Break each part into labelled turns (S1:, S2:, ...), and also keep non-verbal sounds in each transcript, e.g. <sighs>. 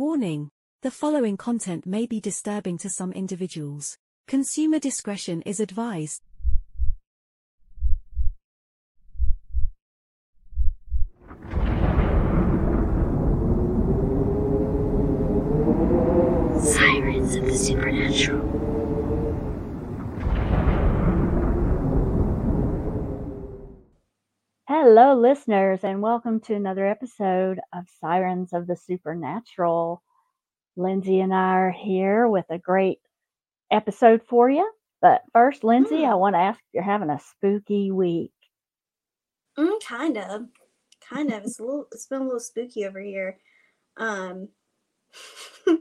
S1: Warning. The following content may be disturbing to some individuals. Consumer discretion is advised.
S2: Sirens of the Supernatural.
S3: Hello, listeners, and welcome to another episode of Sirens of the Supernatural. Lindsay and I are here with a great episode for you. But first, Lindsay, I want to ask you're having a spooky week.
S2: Mm, kind of, kind of. It's a little. It's been a little spooky over here. Um, <laughs>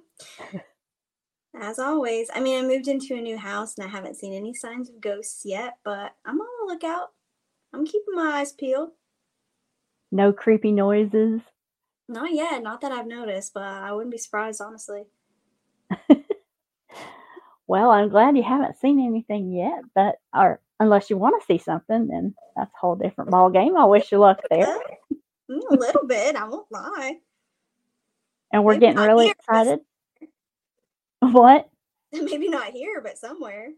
S2: <laughs> as always. I mean, I moved into a new house and I haven't seen any signs of ghosts yet, but I'm on the lookout. I'm keeping my eyes peeled.
S3: No creepy noises.
S2: Not yet, not that I've noticed, but I wouldn't be surprised, honestly. <laughs>
S3: Well, I'm glad you haven't seen anything yet, but or unless you want to see something, then that's a whole different ball game. I wish you luck there. <laughs>
S2: Mm, a little bit, I won't lie.
S3: And we're
S2: Maybe
S3: getting really
S2: here, but
S3: excited. <laughs> What?
S2: Maybe not here, but somewhere.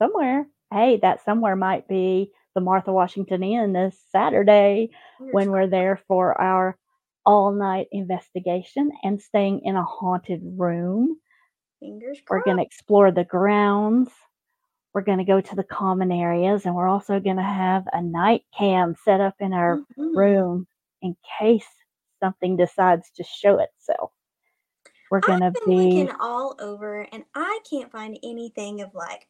S3: Somewhere. Hey, that somewhere might be the Martha Washington Inn this Saturday when we're there for our all night investigation and staying in a haunted room.
S2: Fingers crossed.
S3: We're going to explore the grounds. We're going to go to the common areas and we're also going to have a night cam set up in our
S2: Mhm.
S3: room in case something decides to show itself. We're going to be
S2: looking all over and I can't find anything of like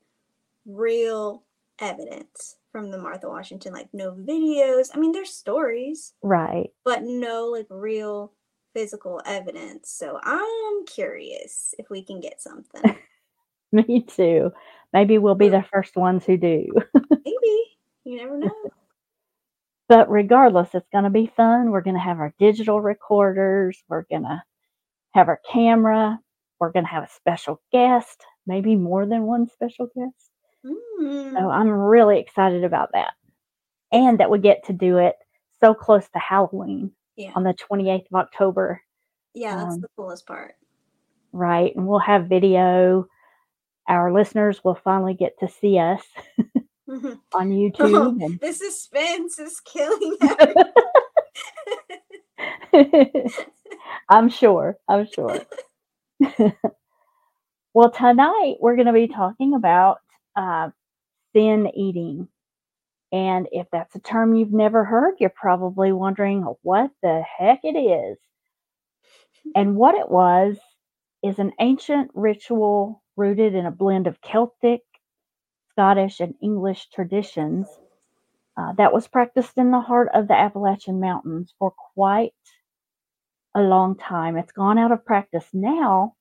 S2: real evidence from the Martha Washington, like no videos. I mean, there's stories,
S3: right.
S2: but no like real physical evidence. So I'm curious if we can get something. <laughs>
S3: Me too. Maybe we'll be the first ones who do. <laughs>
S2: Maybe. You never know.
S3: but regardless, it's going to be fun. We're going to have our digital recorders. We're going to have our camera. We're going to have a special guest, maybe more than one special guest.
S2: Mm.
S3: So I'm really excited about that. And that we get to do it so close to Halloween
S2: Yeah.
S3: on the 28th of October,
S2: Yeah, that's
S3: um,
S2: the coolest part.
S3: right? And we'll have video. Our listeners will finally get to see us
S2: Mhm. <laughs>
S3: on YouTube. And
S2: the suspense is killing. <laughs>
S3: I'm sure. I'm sure. <laughs> well, tonight we're going to be talking about uh, sin eating. And if that's a term you've never heard, you're probably wondering what the heck it is. And what it was is an ancient ritual rooted in a blend of Celtic, Scottish, and English traditions uh, that was practiced in the heart of the Appalachian Mountains for quite a long time. It's gone out of practice now,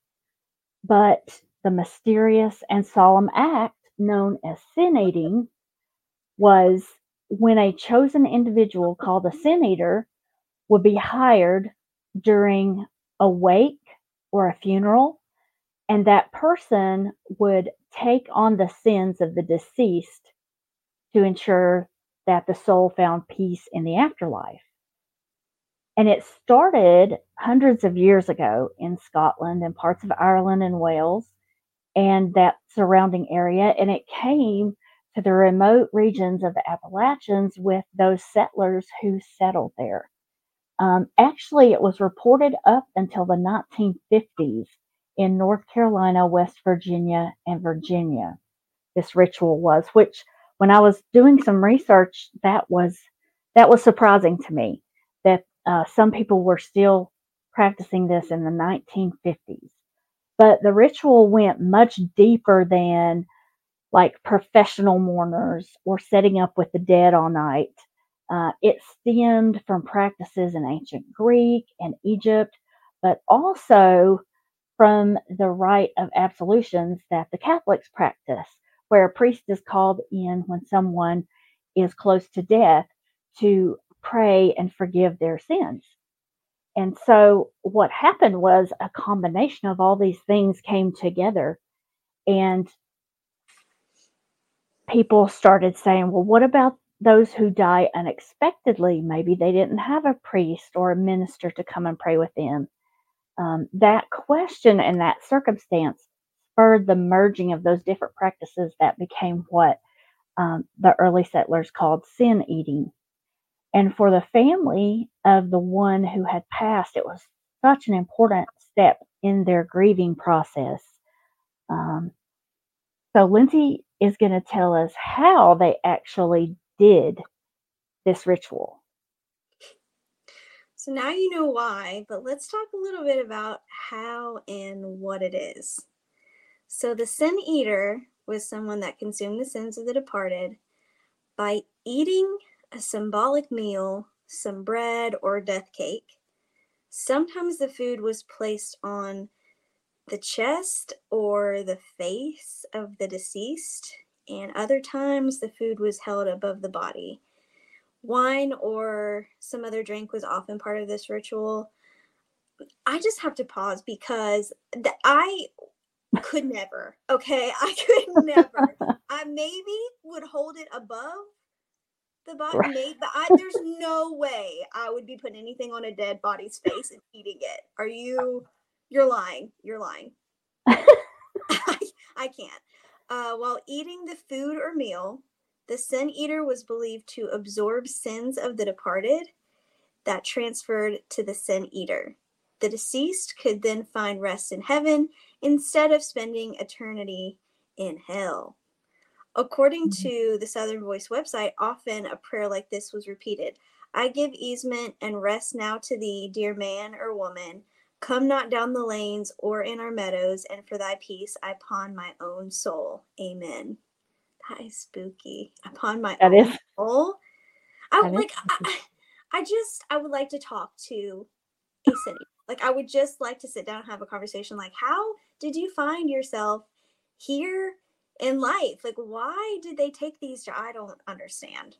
S3: but the mysterious and solemn act known as sin eating was when a chosen individual called a sin eater would be hired during a wake or a funeral, and that person would take on the sins of the deceased to ensure that the soul found peace in the afterlife. And it started hundreds of years ago in Scotland and parts of Ireland and Wales and that surrounding area. And it came to the remote regions of the Appalachians with those settlers who settled there. Um, actually, it was reported up until the 1950s in North Carolina, West Virginia, and Virginia. This ritual was, which when I was doing some research, that was that was surprising to me that uh, some people were still practicing this in the 1950s. But the ritual went much deeper than like professional mourners or setting up with the dead all night. Uh, it stemmed from practices in ancient Greek and Egypt, but also from the rite of absolutions that the Catholics practice, where a priest is called in when someone is close to death to pray and forgive their sins. And so what happened was a combination of all these things came together and people started saying, well, what about those who die unexpectedly? Maybe they didn't have a priest or a minister to come and pray with them. Um, that question and that circumstance spurred the merging of those different practices that became what um, the early settlers called sin eating. And for the family of the one who had passed, it was such an important step in their grieving process. Um, so, Lindsay is going to tell us how they actually did this ritual.
S2: So now you know why, but let's talk a little bit about how and what it is. So the sin eater was someone that consumed the sins of the departed by eating a symbolic meal, some bread or death cake. Sometimes the food was placed on the chest or the face of the deceased, and other times the food was held above the body. Wine or some other drink was often part of this ritual. I just have to pause because the, I could never. Okay, <laughs> I could never. <laughs> I maybe would hold it above the body, right. maybe, but I, there's <laughs> no way I would be putting anything on a dead body's face and eating it. Are you? You're lying. You're lying. I, <laughs> <laughs> I can't. Uh, while eating the food or meal, the sin eater was believed to absorb sins of the departed that transferred to the sin eater. The deceased could then find rest in heaven instead of spending eternity in hell. According mm-hmm. to the Southern Voice website, often a prayer like this was repeated I give easement and rest now to thee, dear man or woman. Come not down the lanes or in our meadows, and for thy peace I pawn my own soul. Amen. That is spooky. Upon my that own is. soul. I would like I, I just I would like to talk to a city. like I would just like to sit down and have a conversation like how did you find yourself here in life? Like why did they take these I don't understand.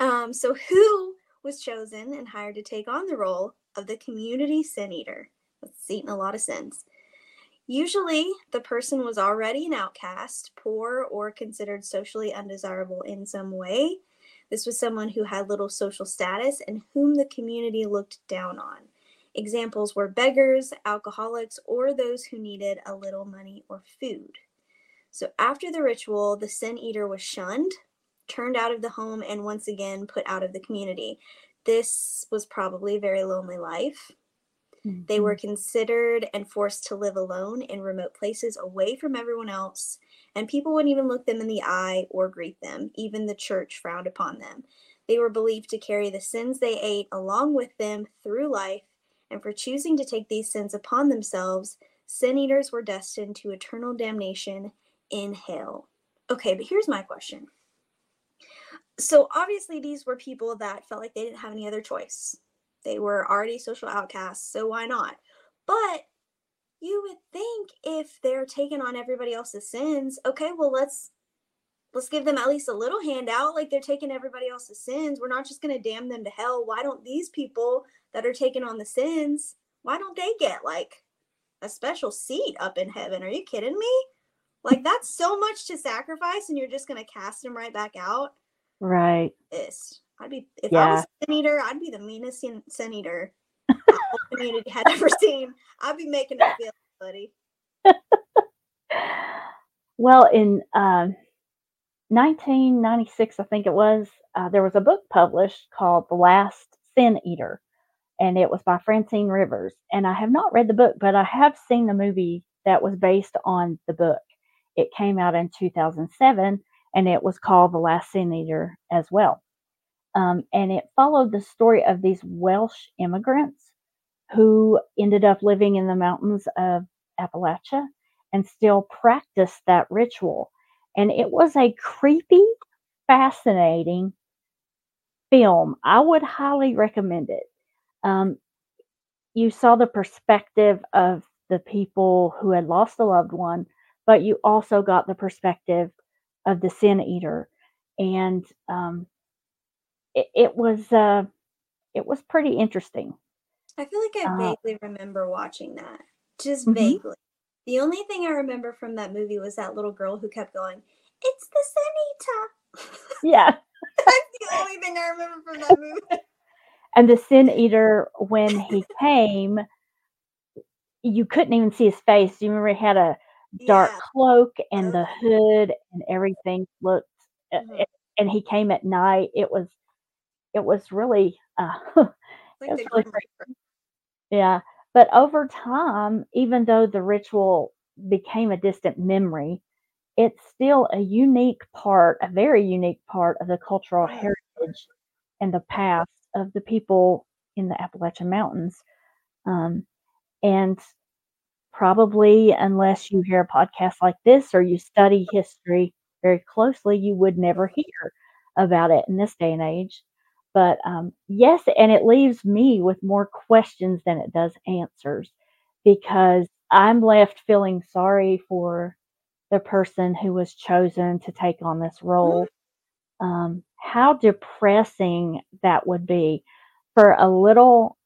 S2: um so who was chosen and hired to take on the role of the community sin eater? That's eaten a lot of sins. Usually, the person was already an outcast, poor, or considered socially undesirable in some way. This was someone who had little social status and whom the community looked down on. Examples were beggars, alcoholics, or those who needed a little money or food. So, after the ritual, the sin eater was shunned, turned out of the home, and once again put out of the community. This was probably a very lonely life. Mm-hmm. They were mm-hmm. considered and forced to live alone in remote places away from everyone else, and people wouldn't even look them in the eye or greet them. Even the church frowned upon them. They were believed to carry the sins they ate along with them through life, and for choosing to take these sins upon themselves, sin eaters were destined to eternal damnation in hell. Okay, but here's my question. So obviously, these were people that felt like they didn't have any other choice. They were already social outcasts, so why not? But you would think if they're taking on everybody else's sins, okay, well let's let's give them at least a little handout like they're taking everybody else's sins. We're not just going to damn them to hell. Why don't these people that are taking on the sins, why don't they get like a special seat up in heaven? Are you kidding me? Like that's so much to sacrifice and you're just going to cast him right back out.
S3: Right.
S2: This. I'd be if yeah. I was a sin eater, I'd be the meanest sin, sin eater the community <laughs> had ever seen. I'd be making it feel, buddy. <laughs>
S3: well, in uh, 1996, I think it was, uh, there was a book published called The Last Sin Eater, and it was by Francine Rivers. And I have not read the book, but I have seen the movie that was based on the book. It came out in 2007, and it was called The Last Sin Eater as well. Um, and it followed the story of these Welsh immigrants who ended up living in the mountains of Appalachia and still practiced that ritual. And it was a creepy, fascinating film. I would highly recommend it. Um, you saw the perspective of the people who had lost a loved one, but you also got the perspective of the sin eater. And um, it, it was uh, it was pretty interesting.
S2: I feel like I uh, vaguely remember watching that. Just mm-hmm. vaguely. The only thing I remember from that movie was that little girl who kept going, "It's the Sin Eater."
S3: Yeah. <laughs>
S2: That's the only thing I remember from that movie. <laughs>
S3: and the Sin Eater, when he came, you couldn't even see his face. You remember he had a dark
S2: Yeah.
S3: cloak and the hood and everything looked uh,
S2: Mhm.
S3: it- and he came at night. It was it was really uh <laughs> it was really great. Yeah. But over time, even though the ritual became a distant memory, it's still a unique part, a very unique part of the cultural heritage and the past of the people in the Appalachian Mountains. Um, and probably, unless you hear a podcast like this or you study history very closely, you would never hear about it in this day and age. But um, yes, and it leaves me with more questions than it does answers because I'm left feeling sorry for the person who was chosen to take on this role. Um, how depressing that would be for a little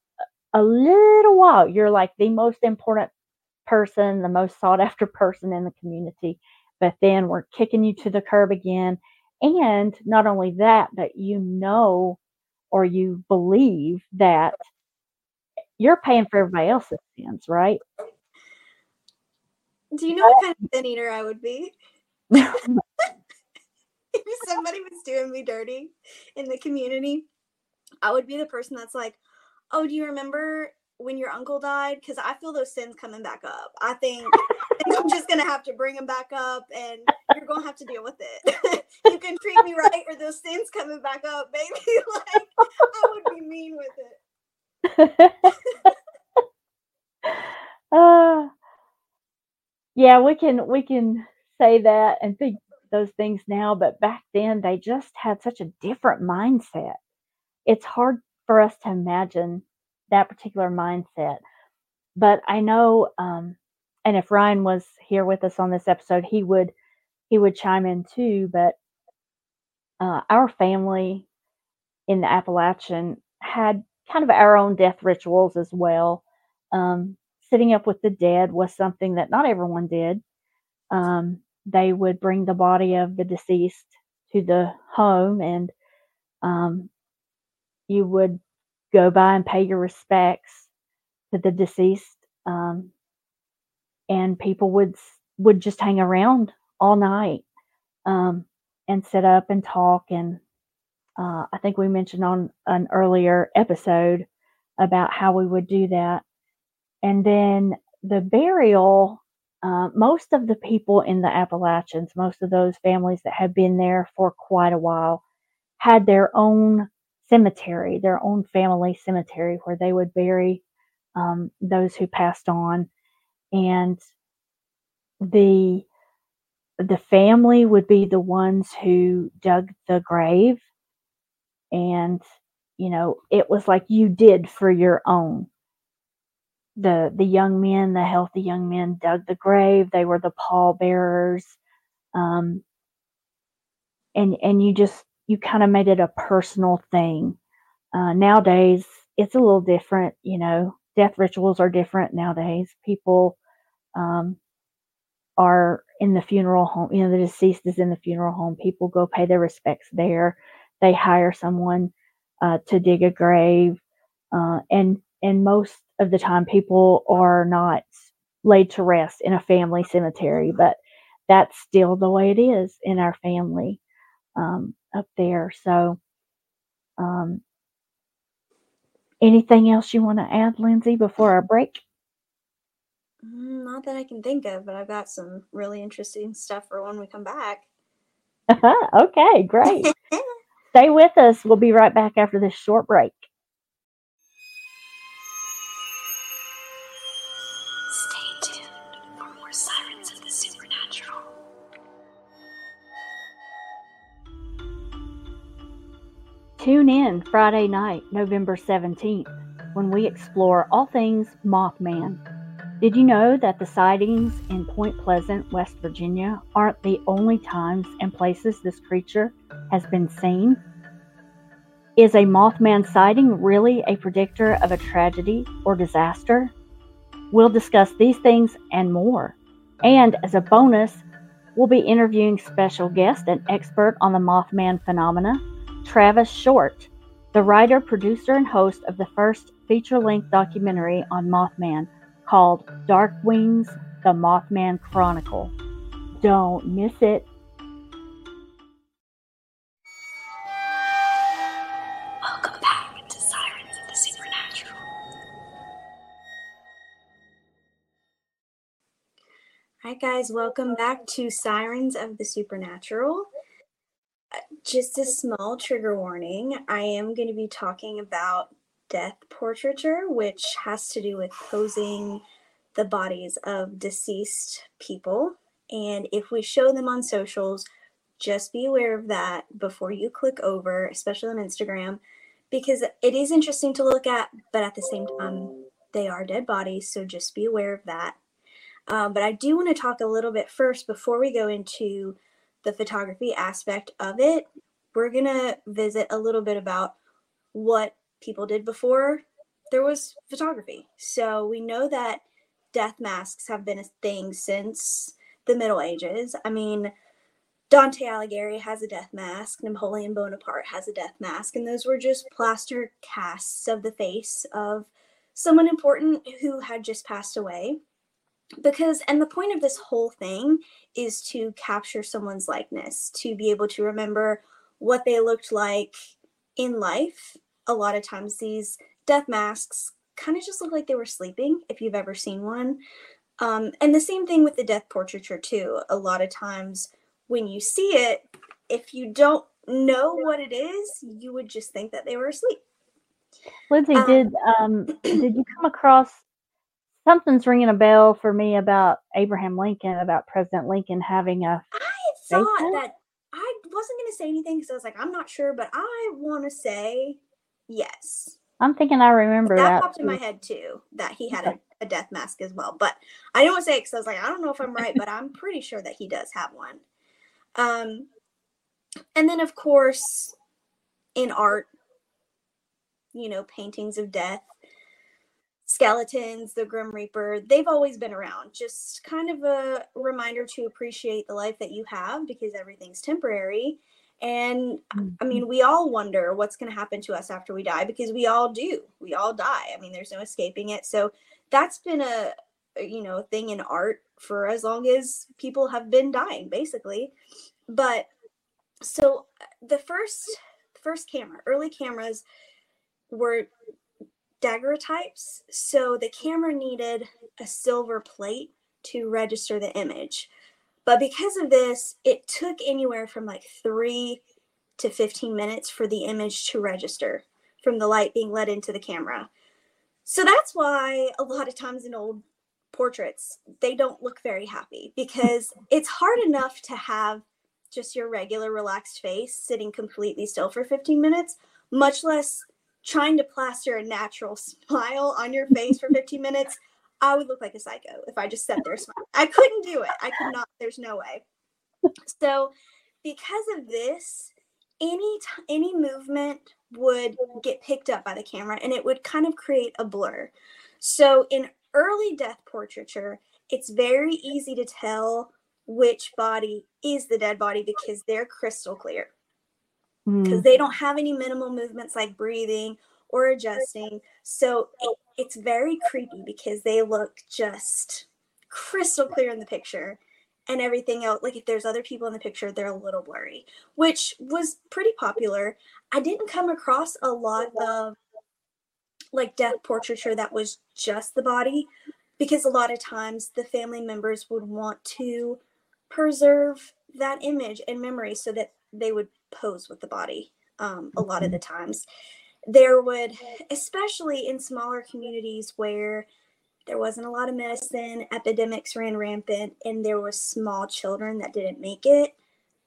S3: a little while. You're like the most important person, the most sought after person in the community, but then we're kicking you to the curb again. And not only that, but you know or you believe that you're paying for everybody else's sins, right?
S2: Do you know what kind of sin eater I would be? <laughs> if somebody was doing me dirty in the community, I would be the person that's like, "Oh, do you remember when your uncle died? Because I feel those sins coming back up. I think, <laughs> I I'm just gonna have to bring them back up, and you're gonna have to deal with it. <laughs> you can treat me right, or those sins coming back up, baby. <laughs> like I would be mean with it.
S3: uh, yeah, we can we can say that and think those things now, but back then they just had such a different mindset. It's hard for us to imagine that particular mindset. But I know, um, and if Ryan was here with us on this episode, he would he would chime in too. But uh, our family in the Appalachian had kind of our own death rituals as well. Um, sitting up with the dead was something that not everyone did. Um, they would bring the body of the deceased to the home, and um, you would go by and pay your respects to the deceased. Um, and people would would just hang around all night um, and sit up and talk. And uh, I think we mentioned on an earlier episode about how we would do that. And then the burial, uh, most of the people in the Appalachians, most of those families that have been there for quite a while, had their own cemetery, their own family cemetery where they would bury um, those who passed on. And the the family would be the ones who dug the grave. And you know it was like you did for your own. The the young men the healthy young men dug the grave. They were the pallbearers. Um and and you just you kind of made it a personal thing. Uh nowadays it's a little different you know death rituals are different nowadays. People um are in the funeral home you know the deceased is in the funeral home. People go pay their respects there. They hire someone uh, to dig a grave. Uh, and and most of the time people are not laid to rest in a family cemetery but that's still the way it is in our family um, up there. So um, anything else you want to add lindsay before our break?
S2: Mm, Not that I can think of, but I've got some really interesting stuff for when we come back. <laughs>
S3: okay great. <laughs> Stay with us. We'll be right back after this short break Tune in Friday night, November 17th, when we explore all things Mothman. Did you know that the sightings in Point Pleasant, West Virginia, aren't the only times and places this creature has been seen? Is a Mothman sighting really a predictor of a tragedy or disaster? We'll discuss these things and more. And as a bonus, we'll be interviewing special guest and expert on the Mothman phenomena, Travis Short, the writer, producer, and host of the first feature length documentary on Mothman, called Dark Wings The Mothman Chronicle. Don't miss it.
S2: Welcome back to Sirens of the Supernatural. Hi, guys, welcome back to Sirens of the Supernatural. Just a small trigger warning I am going to be talking about death portraiture, which has to do with posing the bodies of deceased people. And if we show them on socials, just be aware of that before you click over, especially on Instagram, because it is interesting to look at, but at the same time, they are dead bodies. So just be aware of that. Um, but I do want to talk a little bit first before we go into the photography aspect of it. We're going to visit a little bit about what people did before there was photography. So we know that death masks have been a thing since the Middle Ages. I mean, Dante Alighieri has a death mask, Napoleon Bonaparte has a death mask, and those were just plaster casts of the face of someone important who had just passed away. Because, and the point of this whole thing is to capture someone's likeness, to be able to remember what they looked like in life. A lot of times, these death masks kind of just look like they were sleeping, if you've ever seen one. Um, and the same thing with the death portraiture, too. A lot of times, when you see it, if you don't know what it is, you would just think that they were asleep.
S3: Lindsay,
S2: Um,
S3: did um did you come across something's ringing a bell for me about Abraham Lincoln, about President Lincoln having a
S2: I thought
S3: mask?
S2: that I wasn't going to say anything because I was like, I'm not sure, but I want to say yes.
S3: I'm thinking I remember
S2: that
S3: that.
S2: popped in my head too that he had a, a death mask as well but i didn't want to say it because i was like i don't know if i'm right but i'm pretty sure that he does have one um and then of course in art you know paintings of death skeletons the grim reaper they've always been around just kind of a reminder to appreciate the life that you have because everything's temporary and I mean, we all wonder what's going to happen to us after we die because we all do. We all die. I mean, there's no escaping it. So that's been a a, you know thing in art for as long as people have been dying, basically. But so uh, the first first camera, early cameras were daguerreotypes. So the camera needed a silver plate to register the image. But because of this, it took anywhere from like three to 15 minutes for the image to register from the light being let into the camera. So that's why a lot of times in old portraits, they don't look very happy because <laughs> it's hard enough to have just your regular relaxed face sitting completely still for 15 minutes, much less trying to plaster a natural <laughs> smile on your face for 15 minutes. I would look like a psycho if I just sat there smiling. I couldn't do it. I could not. There's no way. So, because of this, any t- any movement would get picked up by the camera, and it would kind of create a blur. So, in early death portraiture, it's very easy to tell which body is the dead body because they're crystal clear
S3: Mm,
S2: because they don't have any minimal movements like breathing or adjusting. So it, it's very creepy because they look just crystal clear in the picture and everything else. Like if there's other people in the picture, they're a little blurry, which was pretty popular. I didn't come across a lot of like death portraiture that was just the body because a lot of times the family members would want to preserve that image and memory so that they would pose with the body um, a lot of the times. There would especially in smaller communities where there wasn't a lot of medicine epidemics ran rampant and there were small children that didn't make it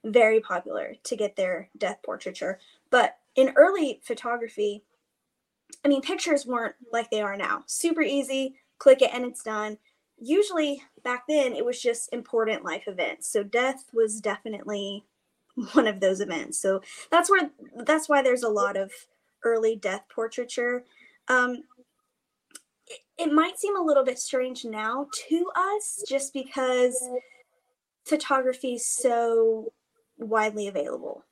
S2: very popular to get their death portraiture. But in early photography i mean pictures weren't like they are now. Super easy click it and it's done. Usually back then it was just important life events. So death was definitely <laughs> one of those events so that's where that's why there's a lot of early death portraiture um it, it might seem a little bit strange now to us just because photography is so widely available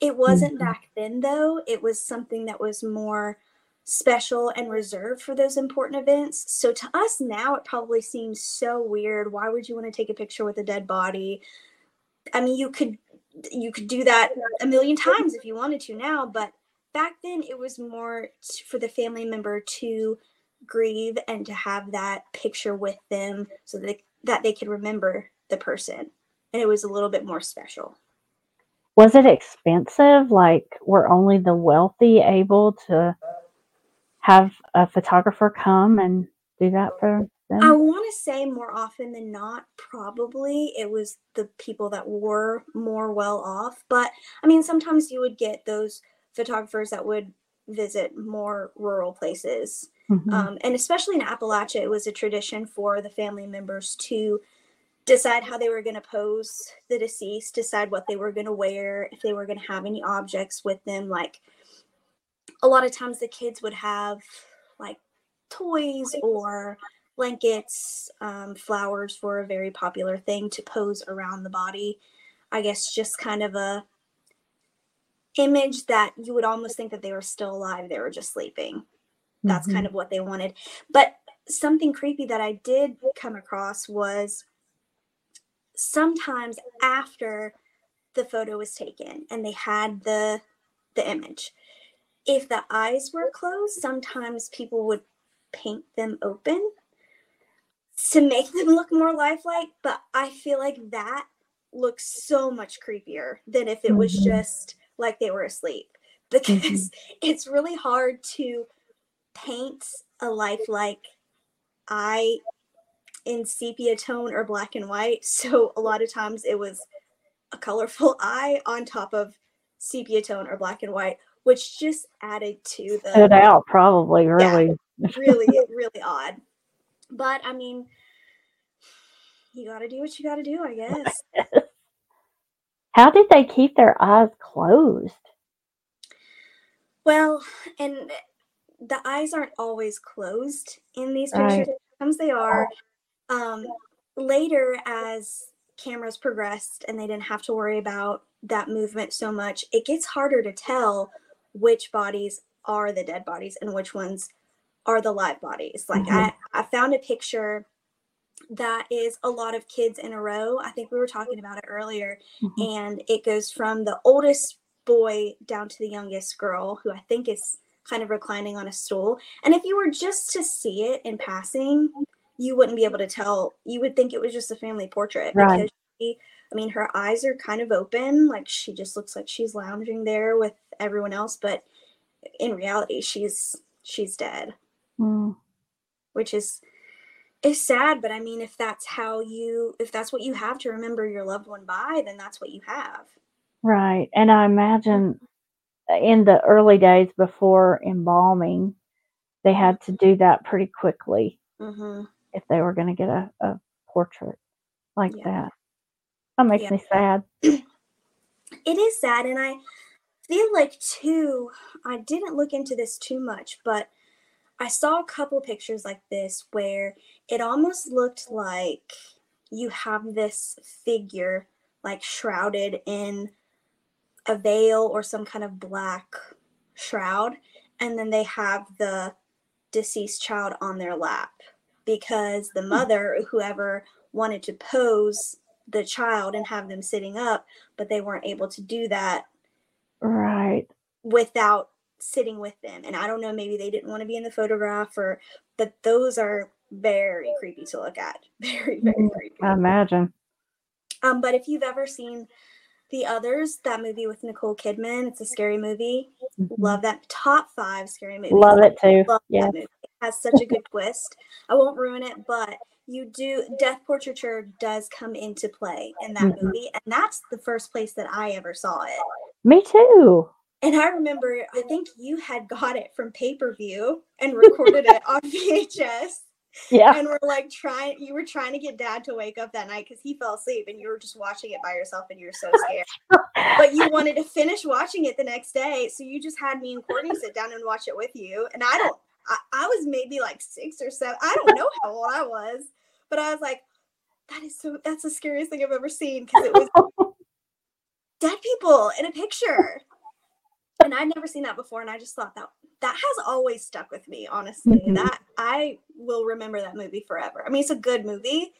S2: it wasn't
S3: Mhm.
S2: back then though it was something that was more special and reserved for those important events. So to us now, it probably seems so weird. Why would you want to take a picture with a dead body? I mean, you could you could do that a million times if you wanted to now, but back then it was more t- for the family member to grieve and to have that picture with them so that they, that they could remember the person. And it was a little bit more special.
S3: Was it expensive? Like, were only the wealthy able to have a photographer come and do that for
S2: i want to say more often than not probably it was the people that were more well off but i mean sometimes you would get those photographers that would visit more rural places
S3: Mhm.
S2: um, and especially in Appalachia, it was a tradition for the family members to decide how they were going to pose the deceased, decide what they were going to wear, if they were going to have any objects with them. Like a lot of times, the kids would have like toys or blankets, um, flowers were a very popular thing to pose around the body. I guess just kind of a image that you would almost think that they were still alive, they were just sleeping that's
S3: Mhm.
S2: kind of what they wanted. But something creepy that I did come across was sometimes after the photo was taken and they had the the image if the eyes were closed sometimes people would paint them open to make them look more lifelike but i feel like that looks so much creepier than if it was
S3: Mhm.
S2: just like they were asleep <laughs> because it's really hard to paint a lifelike eye in sepia tone or black and white. <laughs> So a lot of times it was a colorful <laughs> eye on top of sepia tone or black and white, which just added to
S3: the.
S2: the
S3: out, probably,
S2: Yeah.
S3: really.
S2: really, really odd. But I mean, you got to do what you got to do, I guess. <laughs>
S3: How did they keep their eyes closed?
S2: Well, and the eyes aren't always closed in these
S3: Right.
S2: pictures. Sometimes they are. Um, later, as cameras progressed and they didn't have to worry about that movement so much, it gets harder to tell which bodies are the dead bodies and which ones are the live bodies. Like I, I found a picture that is a lot of kids in a row. I think we were talking about it earlier
S3: Mhm.
S2: and it goes from the oldest boy down to the youngest girl who i think is kind of reclining on a stool and if you were just to see it in passing you wouldn't be able to tell you would think it was just a family portrait
S3: Right.
S2: because she, i mean her eyes are kind of open like she just looks like she's lounging there with everyone else but in reality she's she's dead
S3: Mm.
S2: which is is sad but i mean if that's how you if that's what you have to remember your loved one by then that's what you have
S3: Right. And I imagine in the early days before embalming, they had to do that pretty quickly
S2: hmm
S3: if they were going to get a, a portrait like
S2: Yeah.
S3: that. That makes
S2: Yeah.
S3: me sad. <clears throat>
S2: it is sad and i feel like too i didn't look into this too much but i saw a couple pictures like this where it almost looked like you have this figure like shrouded in a veil or some kind of black shroud and then they have the deceased child on their lap because the hmm. mother whoever wanted to pose the child and have them sitting up but they weren't able to do that
S3: Right.
S2: without sitting with them. And I don't know, maybe they didn't want to be in the photograph or, but those are very creepy to look at. <laughs> Very, very
S3: Mhm.
S2: creepy.
S3: I imagine.
S2: Um, but if you've ever seen The Others, that movie with Nicole Kidman, it's a scary movie.
S3: Mhm.
S2: Love that. Top five scary movie.
S3: Love it too.
S2: Love
S3: Yeah.
S2: that movie. It has such a good <laughs> twist. I won't ruin it, but you do death portraiture does come into play in that
S3: Mhm.
S2: movie, and that's the first place that I ever saw it.
S3: Me too.
S2: And I remember, I think you had got it from pay per view and recorded it on <laughs> VHS.
S3: Yeah.
S2: And we're like trying, you were trying to get dad to wake up that night because he fell asleep and you were just watching it by yourself and you were so scared. <laughs> but you wanted to finish watching it the next day. So you just had me and Courtney sit down and watch it with you. And I don't, I, I was maybe like six or seven. I don't know how old I was, but I was like, that is so, that's the scariest thing I've ever seen because it was <laughs> dead people in a picture. And I'd never seen that before. And I just thought that that has always stuck with me, honestly.
S3: Mhm.
S2: That I will remember that movie forever. I mean, it's a good movie,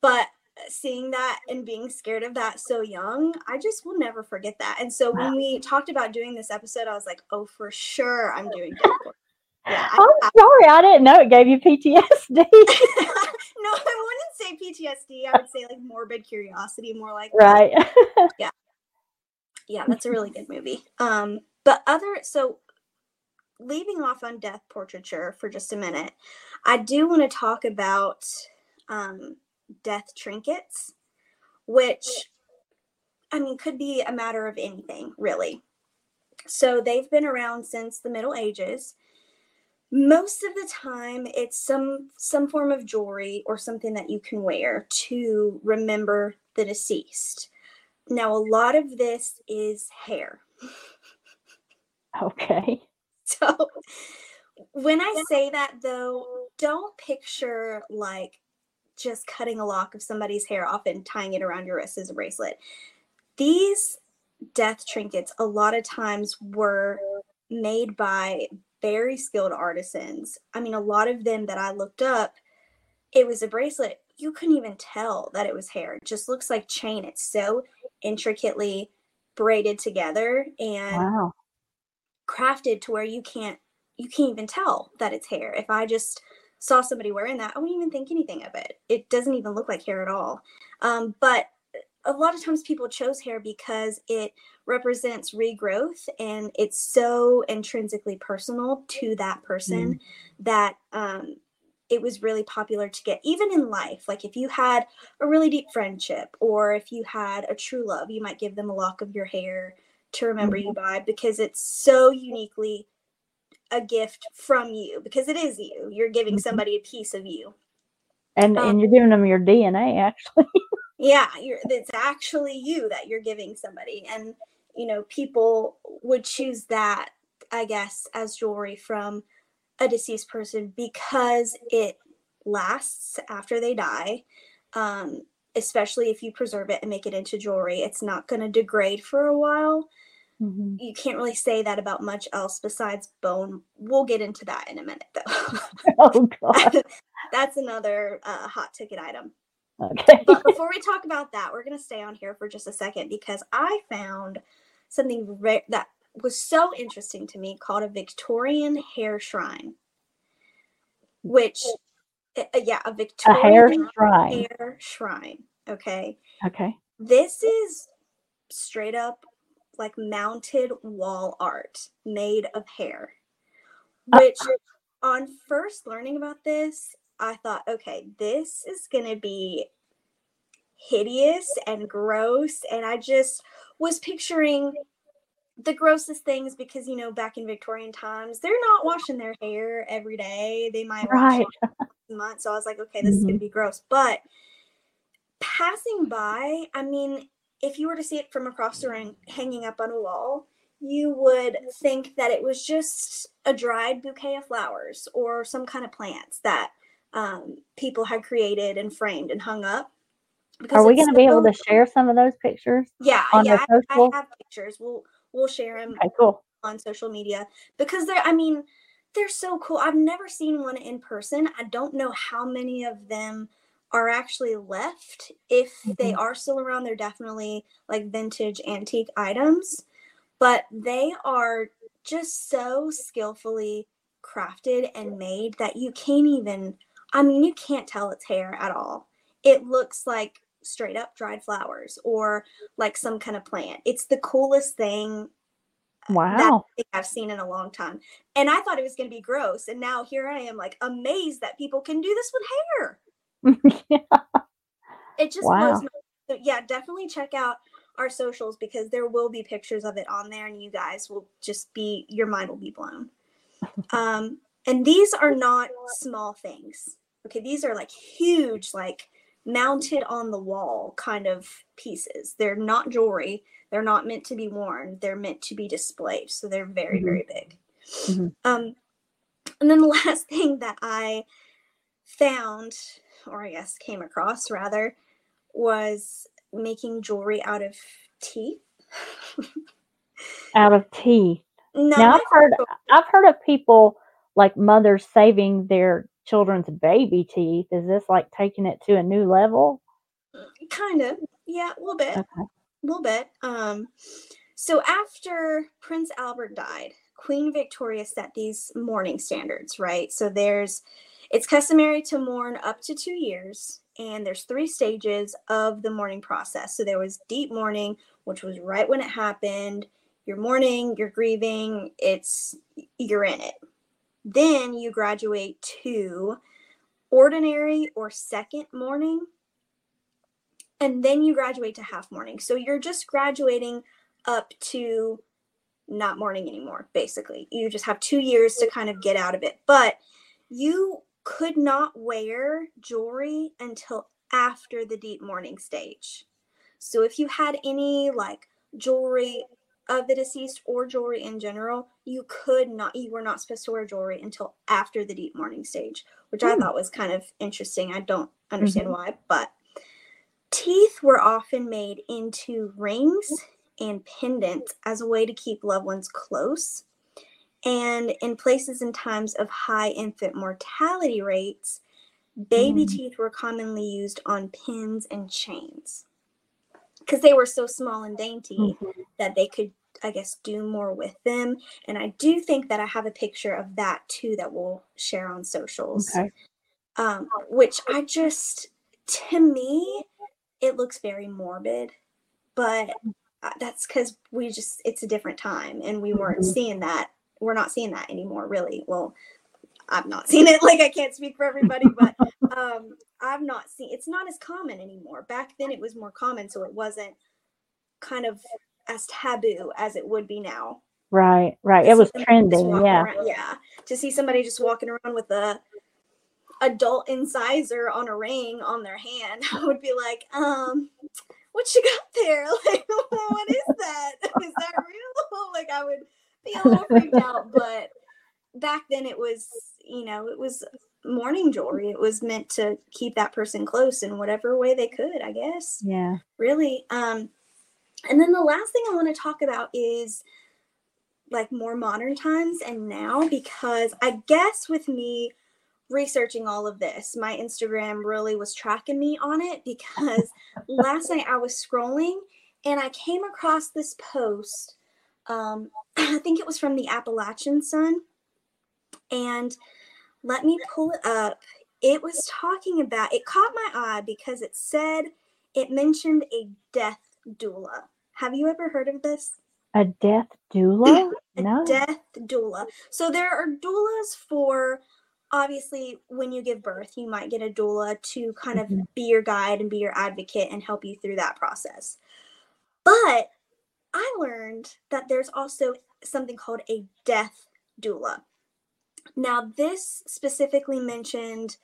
S2: but seeing that and being scared of that so young, I just will never forget that. And so when we talked about doing this episode, I was like, oh, for sure, I'm doing Yeah, I-
S3: I'm sorry, I didn't know it gave you PTSD. <laughs>
S2: no, I wouldn't say PTSD. I would say like morbid curiosity, more like
S3: right.
S2: yeah that's a really good movie. Um but other so leaving off on death portraiture for just a minute i do want to talk about um death trinkets which i mean could be a matter of anything really. So they've been around since the middle ages. Most of the time it's some some form of jewelry or something that you can wear to remember the deceased now, a lot of this is hair.
S3: Okay. <laughs>
S2: So, when I say that though, don't picture like just cutting a lock of somebody's hair off and tying it around your wrist as a bracelet. These death trinkets, a lot of times, were made by very skilled artisans. I mean, a lot of them that I looked up, it was a bracelet. You couldn't even tell that it was hair. It just looks like chain. It's so intricately braided together and
S3: Wow.
S2: crafted to where you can't you can't even tell that it's hair. If I just saw somebody wearing that, I wouldn't even think anything of it. It doesn't even look like hair at all. Um, but a lot of times people chose hair because it represents regrowth and it's so intrinsically personal to that person that um, it was really popular to get even in life like if you had a really deep friendship or if you had a true love you might give them a lock of your hair to remember you by because it's so uniquely a gift from you because it is you you're giving
S3: Mhm.
S2: somebody a piece of you
S3: And
S2: Um,
S3: and you're giving them your DNA actually. <laughs>
S2: yeah you're it's actually you that you're giving somebody and you know people would choose that i guess as jewelry from a deceased person because it lasts after they die um, especially if you preserve it and make it into jewelry it's not going to degrade for a while
S3: Mhm.
S2: you can't really say that about much else besides bone we'll get into that in a minute though <laughs>
S3: Oh god. <laughs>
S2: that's another uh, hot ticket item
S3: Okay.
S2: but before we talk about that, we're going to stay on here for just a second because I found something re- that was so interesting to me called a Victorian hair shrine, which, uh, yeah, a
S3: A
S2: Victorian
S3: hair shrine.
S2: hair shrine. Okay.
S3: Okay.
S2: This is straight up like mounted wall art made of hair,
S3: Uh,
S2: which on first learning about this, I thought, okay, this is going to be hideous and gross. And I just was picturing the grossest things because, you know, back in Victorian times, they're not washing their hair every day. They might wash
S3: Right.
S2: it once <laughs> a month. So I was like, okay, this is going to be gross. But passing by, I mean, if you were to see it from across the room hanging up on a wall, you would think that it was just a dried bouquet of flowers or some kind of plants that um, people had created and framed and hung up.
S3: Are we going to be able to share some of those pictures?
S2: Yeah,
S3: on
S2: yeah, I. I have pictures. We'll we'll share them
S3: Okay, cool.
S2: on social media because they're i mean they're so cool i've never seen one in person i don't know how many of them are actually left if they
S3: Mhm.
S2: are still around they're definitely like vintage antique items but they are just so skillfully crafted and made that you can't even i mean you can't tell it's hair at all it looks like straight up dried flowers or like some kind of plant it's the coolest thing
S3: Wow.
S2: I've seen in a long time. And I thought it was going to be gross. And now here I am, like amazed that people can do this with hair. <laughs> yeah. It just
S3: Wow.
S2: blows my so yeah, definitely check out our socials because there will be pictures of it on there and you guys will just be your mind will be blown. <laughs> um and these are not small things. Okay, these are like huge like mounted on the wall kind of pieces. They're not jewelry. They're not meant to be worn. They're meant to be displayed. So they're very
S3: Mhm.
S2: very big.
S3: Mhm.
S2: Um and then the <laughs> last thing that I found or I guess came across rather was making jewelry out of teeth.
S3: Out of teeth. <laughs>
S2: No,
S3: Now I've heard I've heard of people like mothers saving their children's baby teeth. Is this like taking it to a new level?
S2: kind of, yeah, a little bit.
S3: Okay.
S2: a little bit. Um, so after Prince Albert died, Queen Victoria set these mourning standards, right? So there's, it's customary to mourn up to two years, and there's three stages of the mourning process. So there was deep mourning, which was right when it happened. You're mourning, you're grieving, it's you're in it. Then you graduate to ordinary or second mourning. and then you graduate to half mourning. So you're just graduating up to not mourning anymore, basically. You just have two years to kind of get out of it. But you could not wear jewelry until after the deep mourning stage. So if you had any like jewelry of the deceased or jewelry in general, you could not, you were not supposed to wear jewelry until after the deep mourning stage, which I
S3: Hmm.
S2: thought was kind of interesting. I don't understand why, but teeth were often made into rings and pendants as a way to keep loved ones close. And in places and times of high infant mortality rates, baby
S3: Mm.
S2: teeth were commonly used on pins and chains because they were so small and dainty
S3: Mhm.
S2: that they could, I guess, do more with them. And I do think that I have a picture of that too that we'll share on socials
S3: Okay.
S2: um, which I just, to me, it looks very morbid, but uh, that's because we just, it's a different time and we weren't
S3: Mhm.
S2: seeing that. We're not seeing that anymore, really. Well, I've not seen it. <laughs> Like, I can't speak for everybody, but um, I've not seen it's not as common anymore. Back then, it was more common, so it wasn't kind of as taboo as it would be now
S3: Right, right.
S2: to
S3: It was trending, yeah.
S2: around- yeah. To see somebody just walking around with a adult incisor on a ring on their hand, <laughs> I would be like, um, what you got there? <laughs> Like, what is that? <laughs> Is that real? like, I would be a little freaked out. But back then, it was, you know, it was mourning jewelry. It was meant to keep that person close in whatever way they could, I guess
S3: Yeah.
S2: really um and then the last thing i want to talk about is like more modern times and now because i guess with me researching all of this my instagram really was tracking me on it because <laughs> last night i was scrolling and i came across this post um <clears throat> i think it was from the appalachian sun. And let me pull it up. It was talking about it caught my eye because it said it mentioned a death doula. Have you ever heard of this?
S3: A death doula? <laughs>
S2: A
S3: No.
S2: death doula. So there are doulas for obviously when you give birth, you might get a doula to kind of
S3: Mhm.
S2: be your guide and be your advocate and help you through that process. But I learned that there's also something called a death doula. Now, this specifically mentioned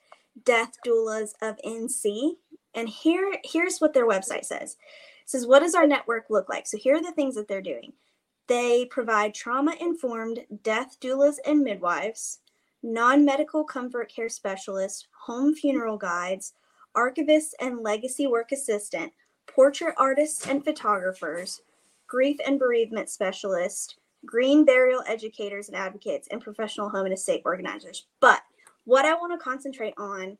S2: death doulas of NC, and here here's what their website says. Says, "What does our network look like?" So here are the things that they're doing. They provide trauma-informed death doulas and midwives, non-medical comfort care specialists, home funeral guides, archivists and legacy work assistant, portrait artists and photographers, grief and bereavement specialists, green burial educators and advocates, and professional home and estate organizers. But what I want to concentrate on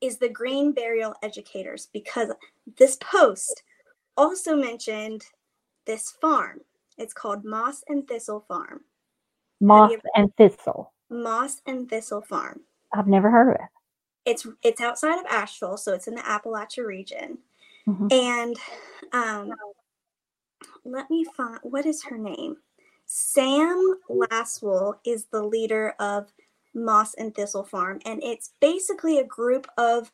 S2: is the green burial educators because this post also mentioned this farm. It's called Moss and Thistle Farm.
S3: Moss
S2: ever-
S3: and thistle.
S2: Moss and Thistle Farm.
S3: I've never heard of it.
S2: It's it's outside of Asheville, so it's in the Appalachia region.
S3: Mhm.
S2: And um, let me find what is her name. Sam Laswell is the leader of Moss and Thistle Farm, and it's basically a group of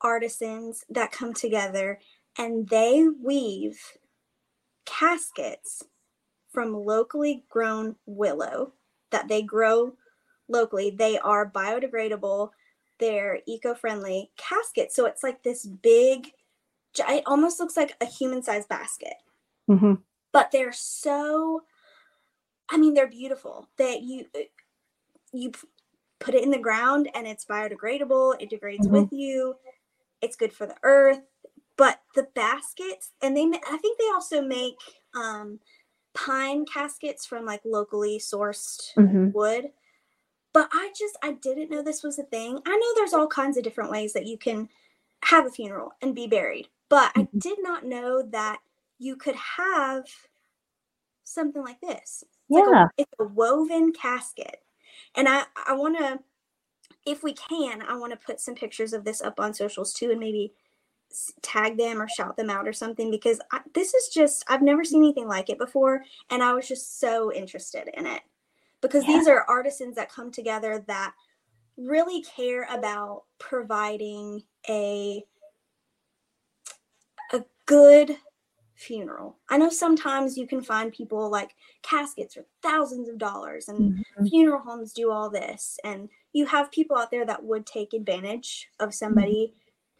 S2: artisans that come together and they weave caskets from locally grown willow that they grow locally. They are biodegradable, they're eco friendly caskets. So it's like this big, it almost looks like a human sized basket.
S3: Hmm
S2: but they're so i mean they're beautiful. That you uh, you put it in the ground and it's biodegradable. It degrades
S3: Mhm.
S2: with you. It's good for the earth but the baskets and they i think they also make um pine caskets from like locally sourced
S3: hmm
S2: wood. But I just I didn't know this was a thing. I know there's all kinds of different ways that you can have a funeral and be buried, but I
S3: Mhm.
S2: did not know that you could have something like this. It's like
S3: Yeah.
S2: a, it's a woven casket. And I I want to if we can, I want to put some pictures of this up on socials too and maybe tag them or shout them out or something because I, this is just I've never seen anything like it before and I was just so interested in it because
S3: Yeah.
S2: these are artisans that come together that really care about providing a a good funeral. I know sometimes you can find people like caskets for thousands of dollars and
S3: Mhm.
S2: funeral homes do all this and you have people out there that would take advantage of somebody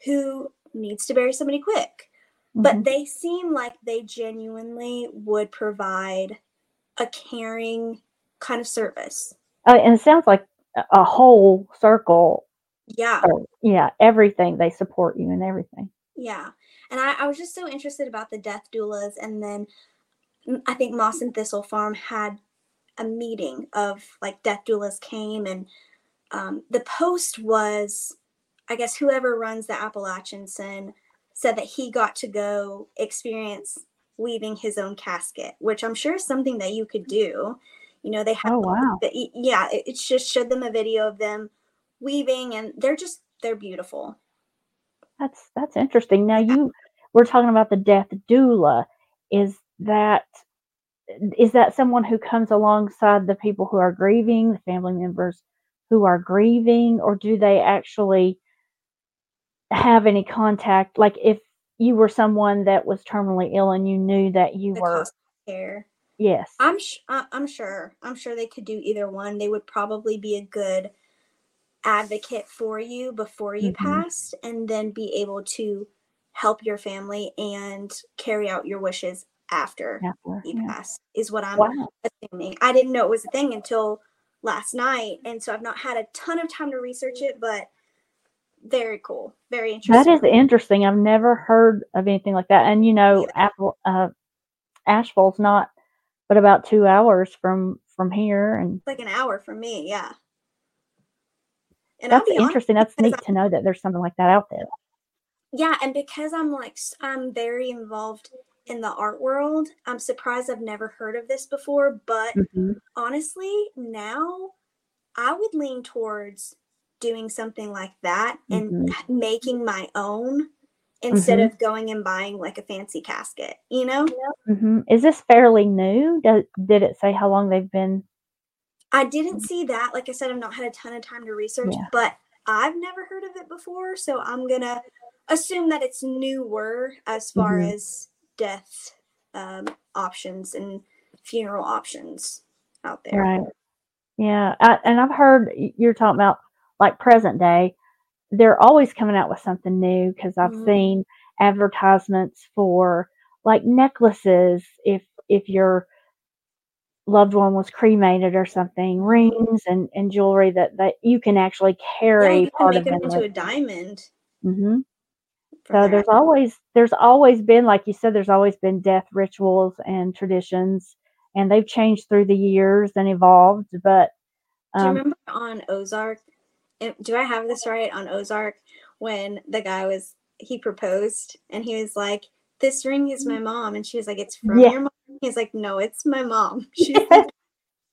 S2: who needs to bury somebody quick but
S3: Mhm.
S2: they seem like they genuinely would provide a caring kind of service
S3: Uh, and it sounds like a a whole circle.
S2: yeah
S3: Or, yeah, everything they support you and everything.
S2: yeah and I, I was just so interested about the death doulas and then mm, i think moss and thistle farm had a meeting of like death doulas came and um, the post was i guess whoever runs the appalachian sin said that he got to go experience weaving his own casket which i'm sure is something that you could do you know they have
S3: Oh wow.
S2: y- yeah it, it just showed them a video of them weaving and they're just they're beautiful
S3: That's that's interesting. Now you we're talking about the death doula. Is that is that someone who comes alongside the people who are grieving, the family members who are grieving, or do they actually have any contact? Like if you were someone that was terminally ill and you knew that you
S2: the
S3: were
S2: care
S3: yes.
S2: i'm sh- i'm sure i'm sure they could do either one they would probably be a good advocate for you before you
S3: Mhm.
S2: passed and then be able to help your family and carry out your wishes after
S3: After,
S2: you
S3: yeah.
S2: pass is what i'm
S3: Wow.
S2: assuming i didn't know it was a thing until last night and so i've not had a ton of time to research it but very cool very interesting That
S3: is interesting. I've never heard of anything like that. And you know,
S2: either.
S3: Apple uh Asheville's not but about two hours from from here and
S2: like an hour from me yeah and
S3: that's
S2: be honest
S3: interesting. That's neat to know that there's something like that out there.
S2: Yeah, and because I'm like I'm very involved in the art world, I'm surprised I've never heard of this before, but
S3: Mhm.
S2: honestly, now I would lean towards doing something like that and
S3: Mhm.
S2: making my own instead
S3: Mhm.
S2: of going and buying like a fancy casket, you know?
S3: hmm Is this fairly new? Does, did it say how long they've been?
S2: I didn't see that. Like I said, I've not had a ton of time to research,
S3: Yeah.
S2: but I've never heard of it before, so I'm gonna assume that it's newer as far
S3: Mhm.
S2: as death um, options and funeral options out there.
S3: Right. Yeah. I, and I've heard you're talking about like present day. They're always coming out with something new because I've
S2: Mhm.
S3: seen advertisements for like necklaces if if your loved one was cremated or something, rings and, and jewelry that, that you can actually
S2: Yeah,
S3: carry
S2: you can make them into
S3: with.
S2: a diamond
S3: hmm So there's always there's always been, like you said, there's always been death rituals and traditions, and they've changed through the years and evolved. But
S2: Do you
S3: um,
S2: remember on Ozark? Do I have this right on Ozark when the guy was he proposed and he was like, "This ring is my mom," and she was like, "It's from
S3: Yeah.
S2: your mom." He's like, "No, it's my mom. <laughs> She's
S3: yes,
S2: the,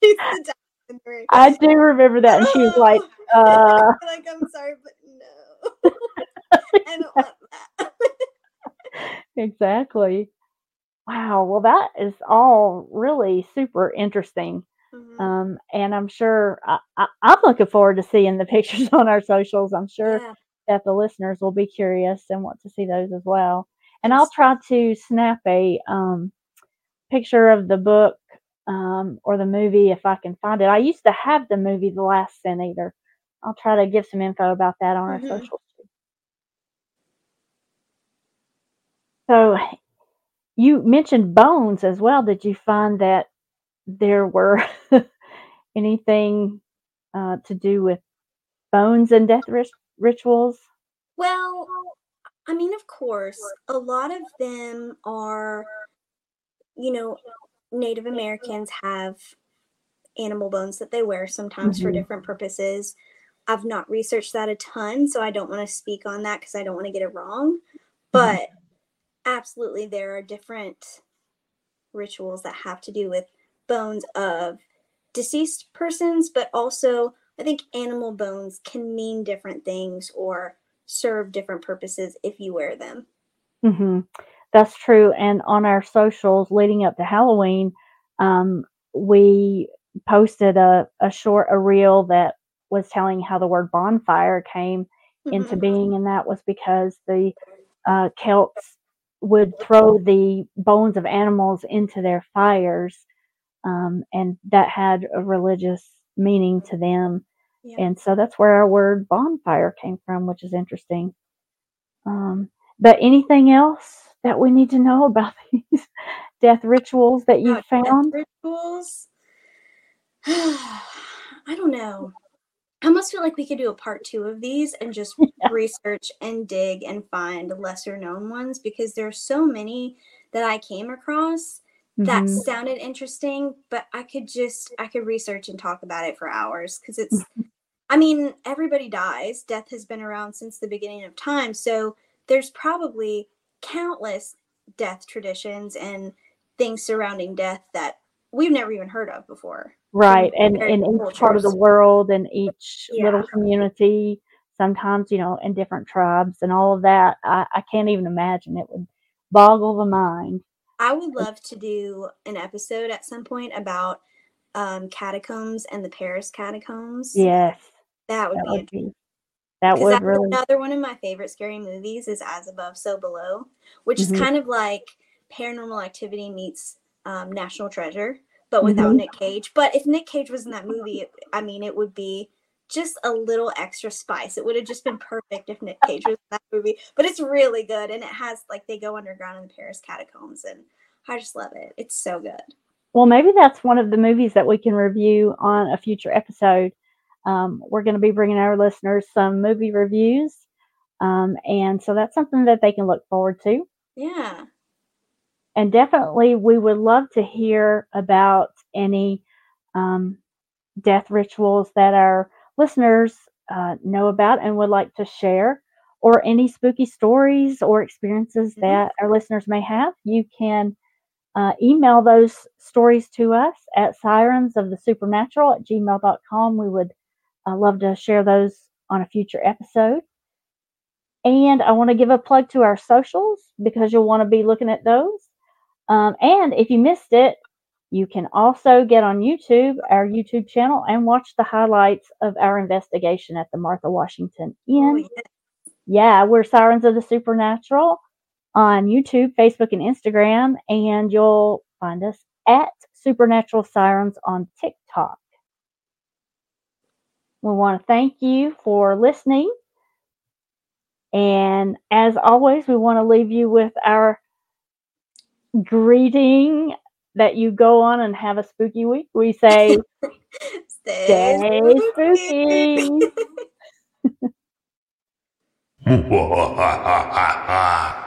S2: she's the diamond ring."
S3: I do remember that, and she was like, <laughs>
S2: Oh,
S3: uh,
S2: like I'm sorry, but no, <laughs> I don't want that.
S3: exactly. Wow. Well, that is all really super interesting.
S2: Mhm.
S3: Um, and I'm sure I, I'm looking forward to seeing the <laughs> pictures on our socials. I'm sure
S2: Yeah,
S3: that the listeners will be curious and want to see those as well. And I'll try to snap a um, picture of the book um, or the movie if I can find it. I used to have the movie The Last Sin Eater. I'll try to give some info about that on our
S2: mhm.
S3: socials. So you mentioned bones as well. Did you find that there were <laughs> anything uh, to do with bones and death rit- rituals?
S2: Well, I mean, of course, a lot of them are, you know, Native Americans have animal bones that they wear sometimes for
S3: Mhm.
S2: different purposes. I've not researched that a ton, so I don't want to speak on that because I don't want to get it wrong. But absolutely, there are different rituals that have to do with bones of deceased persons, but also I think animal bones can mean different things or serve different purposes if you wear them.
S3: hmm That's true. And on our socials leading up to Halloween, um, we posted a, a short, a reel that was telling how the word bonfire came into
S2: Mhm.
S3: being, and that was because the uh, Celts would throw the bones of animals into their fires, um, and that had a religious meaning to them.
S2: Yeah.
S3: And so that's where our word bonfire came from, which is interesting. Um, but anything else that we need to know <laughs> about these death rituals that you found?
S2: rituals. <sighs> I don't know. I almost feel like we could do a part two of these and just <laughs> research and dig and find lesser known ones because there's so many that I came across that
S3: Mhm.
S2: sounded interesting, but I could just I could research and talk about it for hours because it's I mean, everybody dies. Death has been around since the beginning of time. So there's probably countless death traditions and things surrounding death that we've never even heard of before.
S3: Right. And in each part of the world and each little community, sometimes, you know, in different tribes and all of that, I, I can't even imagine. It would boggle the mind.
S2: I would love to do an episode at some point about um, catacombs and the Paris catacombs.
S3: Yes.
S2: that would
S3: That
S2: be
S3: would be, that
S2: was
S3: really,
S2: another one of my favorite scary movies is As Above, So Below, which
S3: Mhm.
S2: is kind of like Paranormal Activity meets um, National Treasure, but without
S3: Mhm.
S2: Nick Cage. But if Nick Cage was in that movie, it, I mean, it would be just a little extra spice. It would have just been perfect if Nick Cage was in that movie. But it's really good, and it has like they go underground in the Paris catacombs, and I just love it. It's so good.
S3: well, maybe that's one of the movies that we can review on a future episode. Um, we're going to be bringing our listeners some movie reviews. Um, and so that's something that they can look forward to.
S2: Yeah.
S3: and definitely we would love to hear about any um, death rituals that our listeners uh, know about and would like to share or any spooky stories or experiences
S2: Mhm.
S3: that our listeners may have you can uh, email those stories to us at sirens of the supernatural at gmail.com we would uh, love to share those on a future episode. And i want to give a plug to our socials because you'll want to be looking at those. Um, and if you missed it, you can also get on YouTube, our YouTube channel, and watch the highlights of our investigation at the Martha Washington
S2: Oh,
S3: Inn.
S2: yeah.
S3: Yeah, we're Sirens of the Supernatural on YouTube, Facebook, and Instagram, and you'll find us at Supernatural Sirens on TikTok. We want to thank you for listening. And as always, we want to leave you with our greeting that you go on and have a spooky week. We say, <laughs>
S2: Stay,
S3: Stay
S2: spooky.
S3: spooky. <laughs> <laughs>